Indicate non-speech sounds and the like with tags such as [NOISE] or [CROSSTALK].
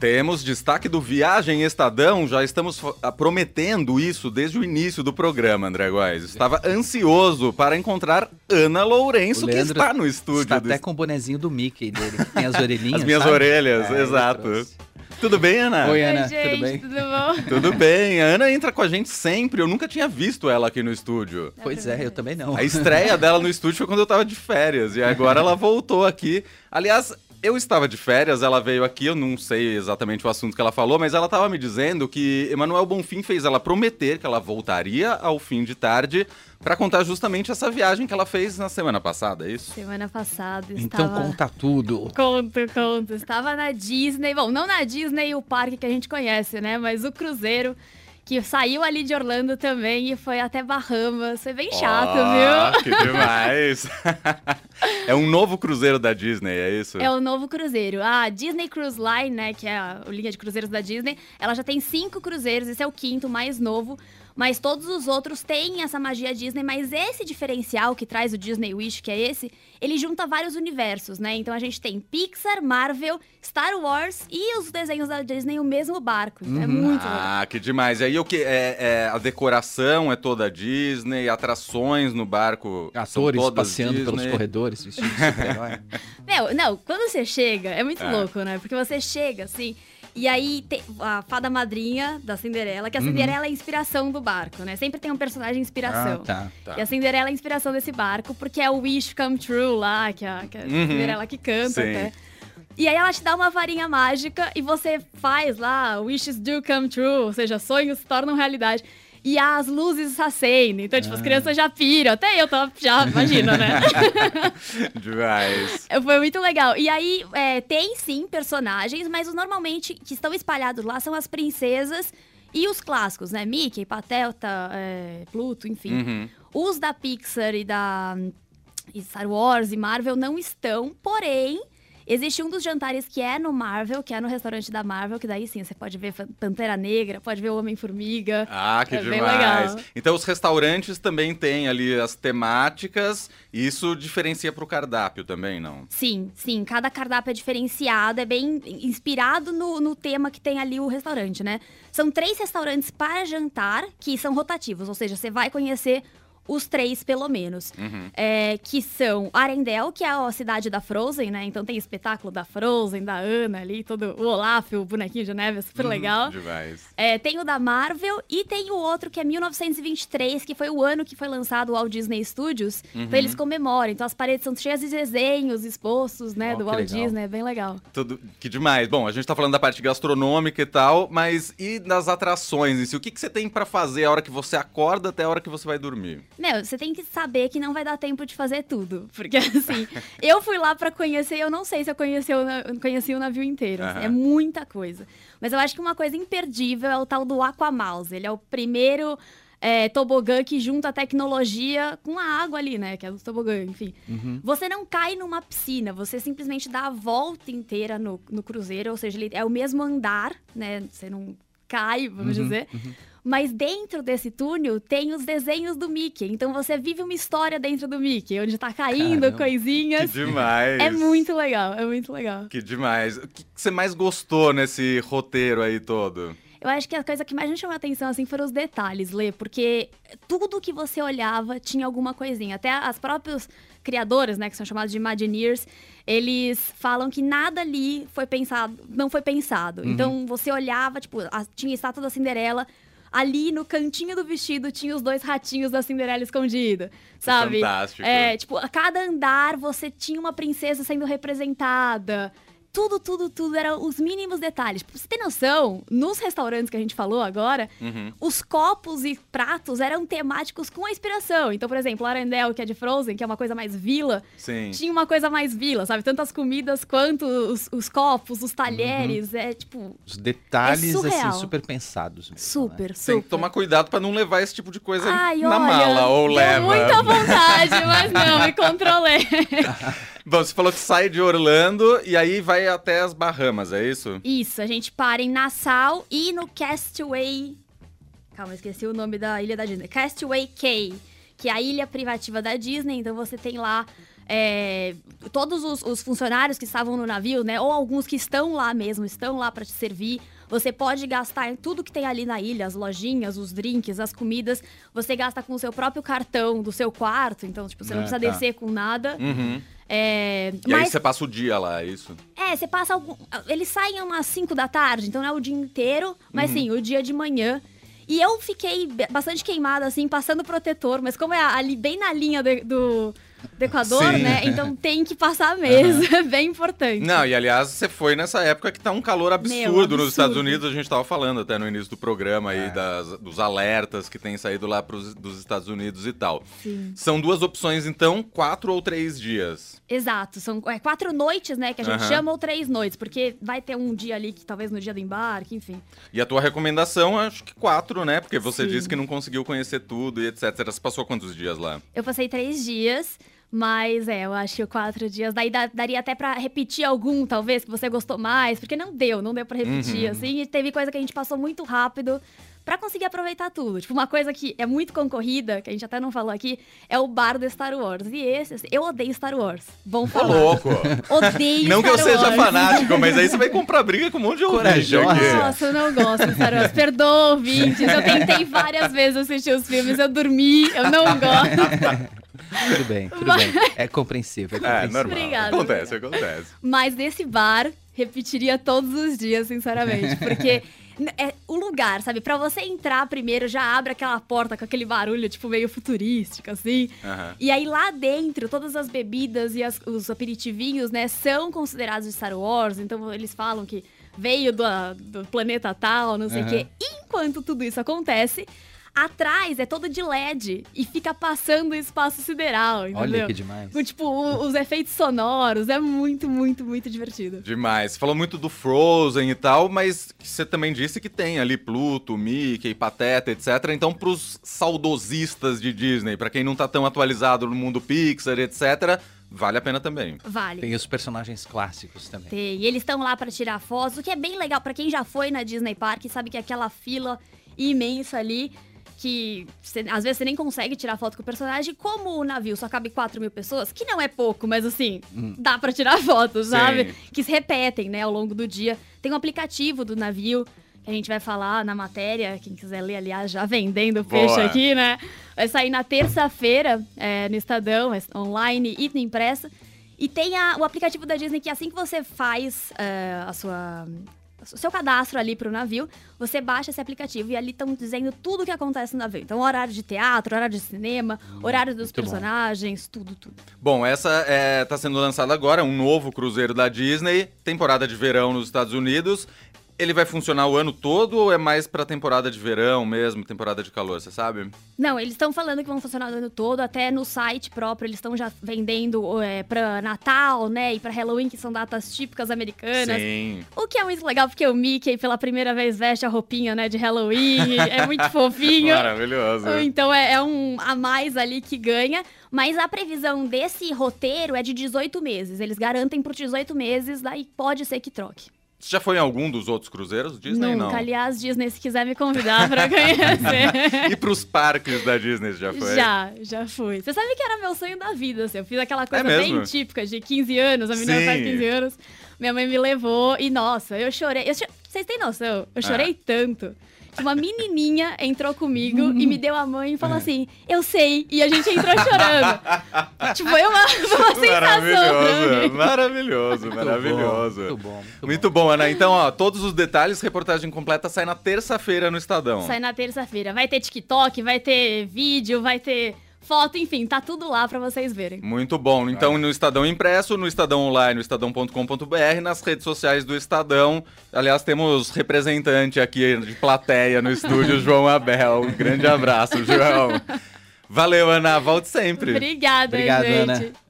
Temos destaque do Viagem Estadão, já estamos ah, prometendo isso desde o início do programa, André Góes. Estava ansioso para encontrar Ana Lourenço, que está no estúdio. Está até com o bonezinho do Mickey dele, que tem as [LAUGHS] orelhinhas, As minhas sabe? orelhas, É, exato. Tudo bem, Ana? Oi, Ana, Oi, gente, tudo bem? tudo bom? [LAUGHS] Tudo bem. A Ana entra com a gente sempre, eu nunca tinha visto ela aqui no estúdio. Pois é, eu também não. A estreia dela no estúdio foi quando eu tava de férias, e agora ela voltou aqui. Aliás, eu estava de férias, ela veio aqui, eu não sei exatamente o assunto que ela falou, mas ela estava me dizendo que Emanuel Bonfim fez ela prometer que ela voltaria ao fim de tarde para contar justamente essa viagem que ela fez na semana passada, é isso? Semana passada Então estava... conta tudo. Conto, conto. Estava na Disney. Bom, não na Disney, o parque que a gente conhece, né? Mas o cruzeiro que saiu ali de Orlando também e foi até Bahamas. Foi bem chato, Ó, viu? Que demais! [LAUGHS] é um novo cruzeiro da Disney, é isso? É o novo cruzeiro. A Disney Cruise Line, né, que é a linha de cruzeiros da Disney, ela já tem cinco cruzeiros, esse é o quinto, mais novo. Mas todos os outros têm essa magia Disney, mas esse diferencial que traz o Disney Wish, que é esse, ele junta vários universos, né? Então a gente tem Pixar, Marvel, Star Wars e os desenhos da Disney no mesmo barco. Então É muito legal. Ah, que demais. E aí o que? É, é- a decoração é toda Disney, atrações no barco. Atores passeando pelos Disney. corredores vestidos de super-herói. [LAUGHS] Meu, não, quando você chega, é muito É. louco, né? Porque você chega assim. E aí tem a fada madrinha da Cinderela, que a Cinderela é a inspiração do barco, né? Sempre tem um personagem inspiração. Ah, tá. Tá. E a Cinderela é a inspiração desse barco, porque é o Wish Come True lá, que é a, que é a Uhum. Cinderela que canta Sim. até. E aí ela te dá uma varinha mágica e você faz lá, wishes do come true, ou seja, sonhos se tornam realidade. E as luzes acendem, então, tipo, as crianças já piram. Até eu tava, já, imagina, né? [LAUGHS] Demais. [LAUGHS] Foi muito legal. E aí, é, tem sim personagens, mas os normalmente que estão espalhados lá são as princesas e os clássicos, né? Mickey, Pateta, é, Pluto, enfim. Uhum. Os da Pixar e da e Star Wars e Marvel não estão, porém. Existe um dos jantares que é no Marvel, que é no restaurante da Marvel, que daí sim você pode ver Pantera Negra, pode ver o Homem-Formiga. Ah, que É demais. legal. Então os restaurantes também têm ali as temáticas, e isso diferencia pro cardápio também, não? Sim, sim, cada cardápio é diferenciado, é bem inspirado no, no tema que tem ali o restaurante, né? São três restaurantes para jantar que são rotativos, ou seja, você vai conhecer os três pelo menos. Uhum. É, que são Arendelle, que é a cidade da Frozen, né? Então tem espetáculo da Frozen, da Ana ali, todo o Olaf, o bonequinho de neve, é super legal. Demais. É, tem o da Marvel e tem o outro que é 1923, que foi o ano que foi lançado o Walt Disney Studios. Então eles comemoram. Então as paredes são cheias de desenhos expostos, né, Ó, do Walt legal. Disney. É bem legal. Tudo, que demais. Bom, a gente tá falando da parte gastronômica e tal, mas e das atrações em si? O que, que você tem pra fazer a hora que você acorda até a hora que você vai dormir? Meu, você tem que saber que não vai dar tempo de fazer tudo. Porque, assim, [LAUGHS] eu fui lá pra conhecer, eu não sei se eu conheci o, conheci o navio inteiro. assim, Aham. é muita coisa. Mas eu acho que uma coisa imperdível é o tal do Aquamouse. Ele é o primeiro é, tobogã que junta a tecnologia com a água ali, né? Que é o tobogã, enfim. Você não cai numa piscina, você simplesmente dá a volta inteira no, no cruzeiro, ou seja, ele é o mesmo andar, né? Você não cai, vamos dizer. Mas dentro desse túnel tem os desenhos do Mickey. Então você vive uma história dentro do Mickey, onde tá caindo Caramba. Que coisinhas. demais. É muito legal, é muito legal. Que demais. O que, que você mais gostou nesse roteiro aí todo? Eu acho que a coisa que mais me chamou a atenção assim foram os detalhes, Lê, porque tudo que você olhava tinha alguma coisinha. Até as próprios criadores, né, que são chamados de Imagineers, eles falam que nada ali foi pensado, não foi pensado. Então você olhava, tipo, a- tinha a estátua da Cinderela, ali no cantinho do vestido tinha os dois ratinhos da Cinderela escondido, sabe? Fantástico. É, tipo, a cada andar você tinha uma princesa sendo representada. Tudo, tudo, tudo eram os mínimos detalhes. Pra você ter noção, nos restaurantes que a gente falou agora, Uhum. os copos e pratos eram temáticos com a inspiração. Então, por exemplo, o Arendelle, que é de Frozen, que é uma coisa mais vila, Sim. tinha uma coisa mais vila, sabe? Tanto as comidas quanto os, os copos, os talheres. É tipo, Os detalhes, É assim, super pensados. mesmo, super, né? super. Tem que tomar cuidado pra não levar esse tipo de coisa Ai, na olha, mala ou leva. muita vontade, mas não, me controlei. [LAUGHS] Bom, você falou que sai de Orlando e aí vai até as Bahamas, é isso? Isso, a gente para em Nassau e no Castaway. Calma, esqueci o nome da ilha da Disney. Castaway Cay, que é a ilha privativa da Disney. Então você tem lá é, todos os, os funcionários que estavam no navio, né? Ou alguns que estão lá mesmo, estão lá para te servir. Você pode gastar em tudo que tem ali na ilha, as lojinhas, os drinks, as comidas. Você gasta com o seu próprio cartão do seu quarto, então, tipo, você não Ah, precisa tá. descer com nada. Uhum. É, E aí mas, você passa o dia lá, é isso? é, você passa algum. Eles saem umas 5 da tarde, então não é o dia inteiro, mas Uhum. sim, o dia de manhã. E eu fiquei bastante queimada, assim, passando protetor, mas como é ali bem na linha do, do Equador, Sim. né? Então tem que passar mesmo, [LAUGHS] é bem importante. Não, e aliás, você foi nessa época que tá um calor absurdo, Meu, nos absurdo. Estados Unidos. A gente tava falando até no início do programa É. aí das- dos alertas que tem saído lá pros, dos Estados Unidos e tal. Sim. São duas opções, então, quatro ou três dias. Exato, são é, quatro noites, né, que a gente Aham. chama, ou três noites, porque vai ter um dia ali que talvez no dia do embarque, enfim. E a tua recomendação, acho que quatro, né? Porque você Sim. disse que não conseguiu conhecer tudo e etc. Você passou quantos dias lá? Eu passei três dias, mas é, eu acho que quatro dias. Daí daria até pra repetir algum, talvez, que você gostou mais, porque não deu, não deu pra repetir, Uhum. assim. E teve coisa que a gente passou muito rápido pra conseguir aproveitar tudo. Tipo, uma coisa que é muito concorrida, que a gente até não falou aqui, é o bar do Star Wars. E esse, assim, eu odeio Star Wars. Bom Ô, falar. louco! Odeio não que eu seja fanático, mas aí você vai comprar briga com um monte de ouvinte aqui. Nossa, eu não gosto de Star Wars. Perdoa, ouvintes. Eu tentei várias vezes assistir os filmes, eu dormi, eu não gosto. [LAUGHS] Tudo bem, tudo Mas- bem. É compreensível. É, É, compreensível. normal. Obrigada. Acontece, acontece. Mas nesse bar, repetiria todos os dias, sinceramente. [LAUGHS] Porque é o lugar, sabe? Pra você entrar primeiro, já abre aquela porta com aquele barulho, tipo, meio futurístico, assim. Aham. E aí lá dentro, todas as bebidas e as- os aperitivinhos, né, são considerados de Star Wars. Então eles falam que veio do, do planeta tal, não sei o Aham. quê. Enquanto tudo isso acontece, atrás é todo de LED e fica passando o espaço sideral, entendeu? Olha que demais. Com, tipo, o- os efeitos sonoros. É muito, muito, muito divertido. Demais. Você falou muito do Frozen e tal, mas você também disse que tem ali Pluto, Mickey, Pateta, etc. Então, pros saudosistas de Disney, pra quem não tá tão atualizado no mundo Pixar, etc., vale a pena também. Vale. Tem os personagens clássicos também. Tem. E eles estão lá pra tirar fotos, o que é bem legal pra quem já foi na Disney Park, sabe que é aquela fila imensa ali, que cê- às vezes você nem consegue tirar foto com o personagem. Como o navio só cabe 4 mil pessoas, que não é pouco, mas assim, dá pra tirar foto, sabe? Sim. Que se repetem, né, ao longo do dia. Tem um aplicativo do navio. Que a gente vai falar na matéria, quem quiser ler, aliás, já vendendo peixe Boa. aqui, né? Vai sair na terça-feira é, no Estadão, é online e no impresso. E tem a- o aplicativo da Disney que assim que você faz é, a sua o seu cadastro ali pro navio, você baixa esse aplicativo e ali estão dizendo tudo o que acontece no navio. Então, horário de teatro, horário de cinema, horário dos muito bom. personagens, tudo, tudo. Bom, essa é, tá sendo lançada agora, um novo cruzeiro da Disney, temporada de verão nos Estados Unidos. Ele vai funcionar o ano todo ou é mais pra temporada de verão mesmo, temporada de calor, você sabe? Não, eles estão falando que vão funcionar o ano todo, até no site próprio eles estão já vendendo é, pra Natal, né, e pra Halloween, que são datas típicas americanas. Sim. O que é muito legal, porque o Mickey, pela primeira vez, veste a roupinha, né, de Halloween, [LAUGHS] é muito fofinho. Maravilhoso. Então é, é um a mais ali que ganha. Mas a previsão desse roteiro é de 18 meses. Eles garantem por 18 meses, daí pode ser que troque. Você já foi em algum dos outros cruzeiros? Disney Nunca. não. Aliás, Disney, se quiser me convidar pra [LAUGHS] conhecer. E pros parques da Disney já foi? Já, já fui. Você sabe que era meu sonho da vida, assim. Eu fiz aquela coisa É bem típica de 15 anos, a menina faz 15 anos. Minha mãe me levou e, nossa, eu chorei. Eu cho- Vocês têm noção? Eu chorei Ah. tanto. Que Uma menininha entrou comigo e me deu a mãe e É. falou assim: Eu sei. E a gente entrou chorando. [LAUGHS] tipo, foi uma, foi uma sensação. Maravilhoso, maravilhoso, maravilhoso. Muito bom. Muito, Muito bom, Ana. Então, ó, todos os detalhes, reportagem completa sai na terça-feira no Estadão. Sai na terça-feira. Vai ter TikTok, vai ter vídeo, vai ter foto, enfim, tá tudo lá pra vocês verem. Muito bom. Então, no Estadão Impresso, no Estadão Online, no estadão.com.br, nas redes sociais do Estadão. Aliás, temos representante aqui de plateia no estúdio, João Abel. Um grande abraço, João. Valeu, Ana. Volte sempre. Obrigada, Obrigado, gente. Ana.